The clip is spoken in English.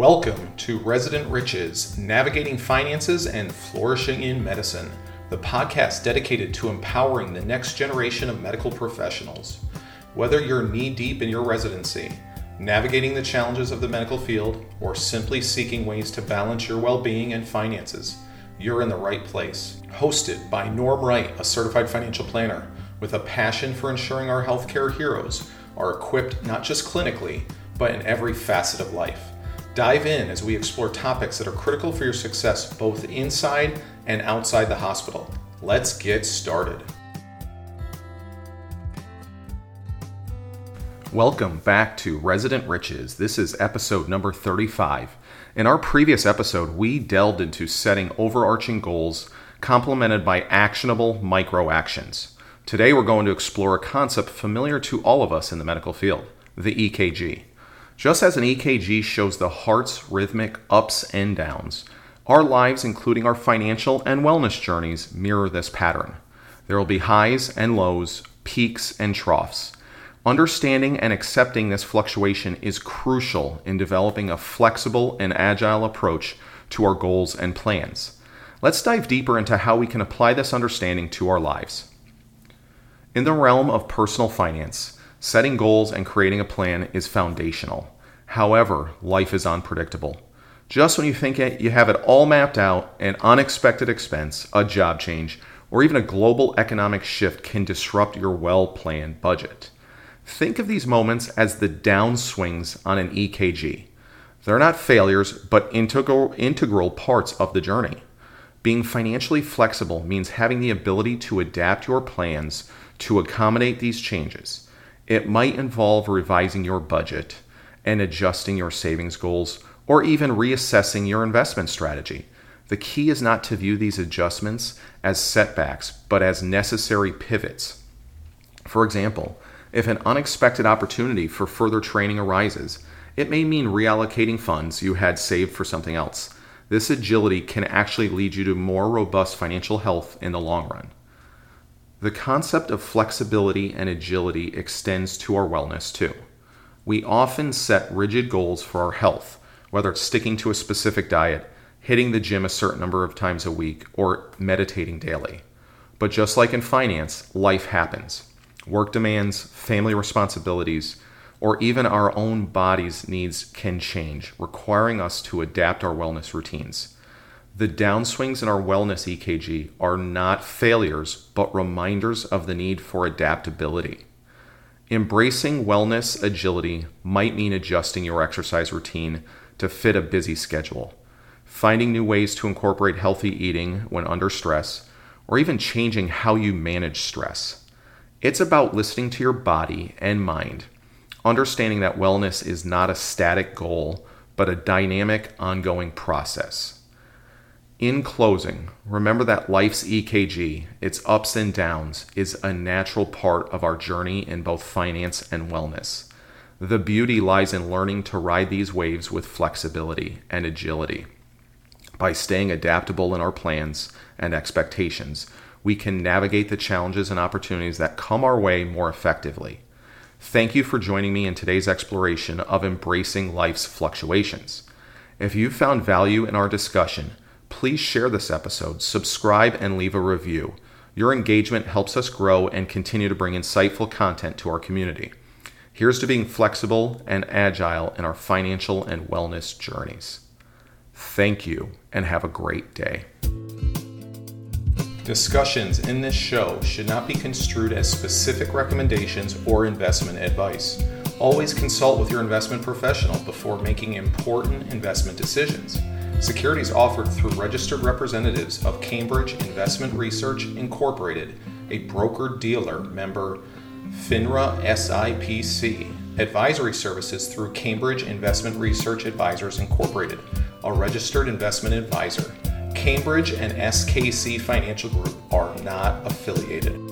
Welcome to Resident Riches Navigating Finances and Flourishing in Medicine, the podcast dedicated to empowering the next generation of medical professionals. Whether you're knee deep in your residency, navigating the challenges of the medical field, or simply seeking ways to balance your well being and finances, you're in the right place. Hosted by Norm Wright, a certified financial planner with a passion for ensuring our healthcare heroes are equipped not just clinically, but in every facet of life. Dive in as we explore topics that are critical for your success both inside and outside the hospital. Let's get started. Welcome back to Resident Riches. This is episode number 35. In our previous episode, we delved into setting overarching goals complemented by actionable micro actions. Today, we're going to explore a concept familiar to all of us in the medical field the EKG. Just as an EKG shows the heart's rhythmic ups and downs, our lives, including our financial and wellness journeys, mirror this pattern. There will be highs and lows, peaks and troughs. Understanding and accepting this fluctuation is crucial in developing a flexible and agile approach to our goals and plans. Let's dive deeper into how we can apply this understanding to our lives. In the realm of personal finance, Setting goals and creating a plan is foundational. However, life is unpredictable. Just when you think you have it all mapped out, an unexpected expense, a job change, or even a global economic shift can disrupt your well planned budget. Think of these moments as the downswings on an EKG. They're not failures, but integral, integral parts of the journey. Being financially flexible means having the ability to adapt your plans to accommodate these changes. It might involve revising your budget and adjusting your savings goals or even reassessing your investment strategy. The key is not to view these adjustments as setbacks, but as necessary pivots. For example, if an unexpected opportunity for further training arises, it may mean reallocating funds you had saved for something else. This agility can actually lead you to more robust financial health in the long run. The concept of flexibility and agility extends to our wellness too. We often set rigid goals for our health, whether it's sticking to a specific diet, hitting the gym a certain number of times a week, or meditating daily. But just like in finance, life happens. Work demands, family responsibilities, or even our own body's needs can change, requiring us to adapt our wellness routines. The downswings in our wellness EKG are not failures, but reminders of the need for adaptability. Embracing wellness agility might mean adjusting your exercise routine to fit a busy schedule, finding new ways to incorporate healthy eating when under stress, or even changing how you manage stress. It's about listening to your body and mind, understanding that wellness is not a static goal, but a dynamic, ongoing process. In closing, remember that life's EKG, its ups and downs, is a natural part of our journey in both finance and wellness. The beauty lies in learning to ride these waves with flexibility and agility. By staying adaptable in our plans and expectations, we can navigate the challenges and opportunities that come our way more effectively. Thank you for joining me in today's exploration of embracing life's fluctuations. If you found value in our discussion, please share this episode, subscribe, and leave a review. Your engagement helps us grow and continue to bring insightful content to our community. Here's to being flexible and agile in our financial and wellness journeys. Thank you and have a great day. Discussions in this show should not be construed as specific recommendations or investment advice. Always consult with your investment professional before making important investment decisions. Securities offered through registered representatives of Cambridge Investment Research Incorporated, a broker dealer member FINRA SIPC. Advisory services through Cambridge Investment Research Advisors Incorporated, a registered investment advisor. Cambridge and SKC Financial Group are not affiliated.